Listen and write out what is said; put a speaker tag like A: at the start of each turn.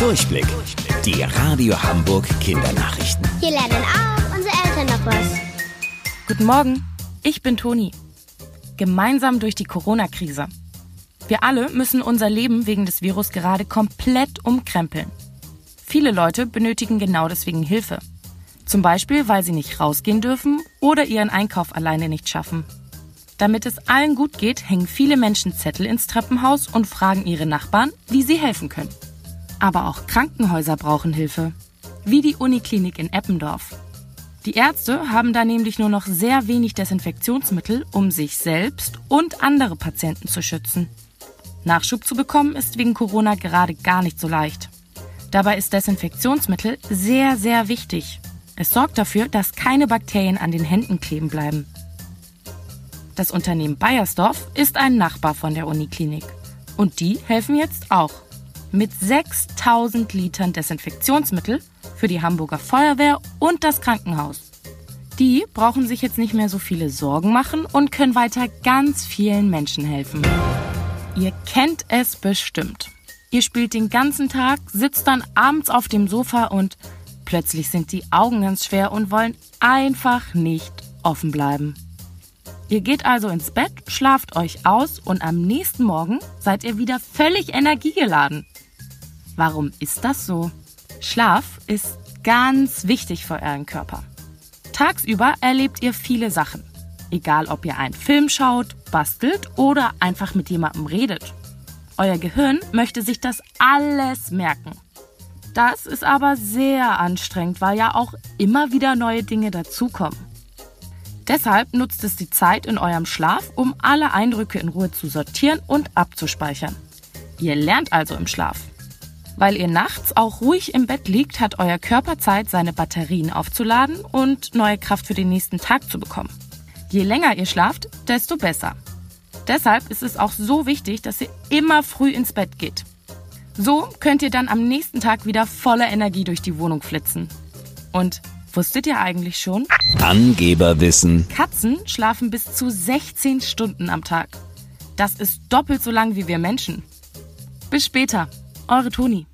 A: Durchblick. Die Radio Hamburg Kindernachrichten.
B: Hier lernen auch unsere Eltern noch was.
C: Guten Morgen, ich bin Toni. Gemeinsam durch die Corona-Krise. Wir alle müssen unser Leben wegen des Virus gerade komplett umkrempeln. Viele Leute benötigen genau deswegen Hilfe. Zum Beispiel, weil sie nicht rausgehen dürfen oder ihren Einkauf alleine nicht schaffen. Damit es allen gut geht, hängen viele Menschen Zettel ins Treppenhaus und fragen ihre Nachbarn, wie sie helfen können. Aber auch Krankenhäuser brauchen Hilfe, wie die Uniklinik in Eppendorf. Die Ärzte haben da nämlich nur noch sehr wenig Desinfektionsmittel, um sich selbst und andere Patienten zu schützen. Nachschub zu bekommen ist wegen Corona gerade gar nicht so leicht. Dabei ist Desinfektionsmittel sehr, sehr wichtig. Es sorgt dafür, dass keine Bakterien an den Händen kleben bleiben. Das Unternehmen Bayersdorf ist ein Nachbar von der Uniklinik. Und die helfen jetzt auch mit 6000 Litern Desinfektionsmittel für die Hamburger Feuerwehr und das Krankenhaus. Die brauchen sich jetzt nicht mehr so viele Sorgen machen und können weiter ganz vielen Menschen helfen. Ihr kennt es bestimmt. Ihr spielt den ganzen Tag, sitzt dann abends auf dem Sofa und plötzlich sind die Augen ganz schwer und wollen einfach nicht offen bleiben. Ihr geht also ins Bett, schlaft euch aus und am nächsten Morgen seid ihr wieder völlig energiegeladen. Warum ist das so? Schlaf ist ganz wichtig für euren Körper. Tagsüber erlebt ihr viele Sachen. Egal ob ihr einen Film schaut, bastelt oder einfach mit jemandem redet. Euer Gehirn möchte sich das alles merken. Das ist aber sehr anstrengend, weil ja auch immer wieder neue Dinge dazukommen. Deshalb nutzt es die Zeit in eurem Schlaf, um alle Eindrücke in Ruhe zu sortieren und abzuspeichern. Ihr lernt also im Schlaf. Weil ihr nachts auch ruhig im Bett liegt, hat euer Körper Zeit, seine Batterien aufzuladen und neue Kraft für den nächsten Tag zu bekommen. Je länger ihr schlaft, desto besser. Deshalb ist es auch so wichtig, dass ihr immer früh ins Bett geht. So könnt ihr dann am nächsten Tag wieder voller Energie durch die Wohnung flitzen. Und Wusstet ihr eigentlich schon?
A: Angeberwissen.
C: Katzen schlafen bis zu 16 Stunden am Tag. Das ist doppelt so lang wie wir Menschen. Bis später, eure Toni.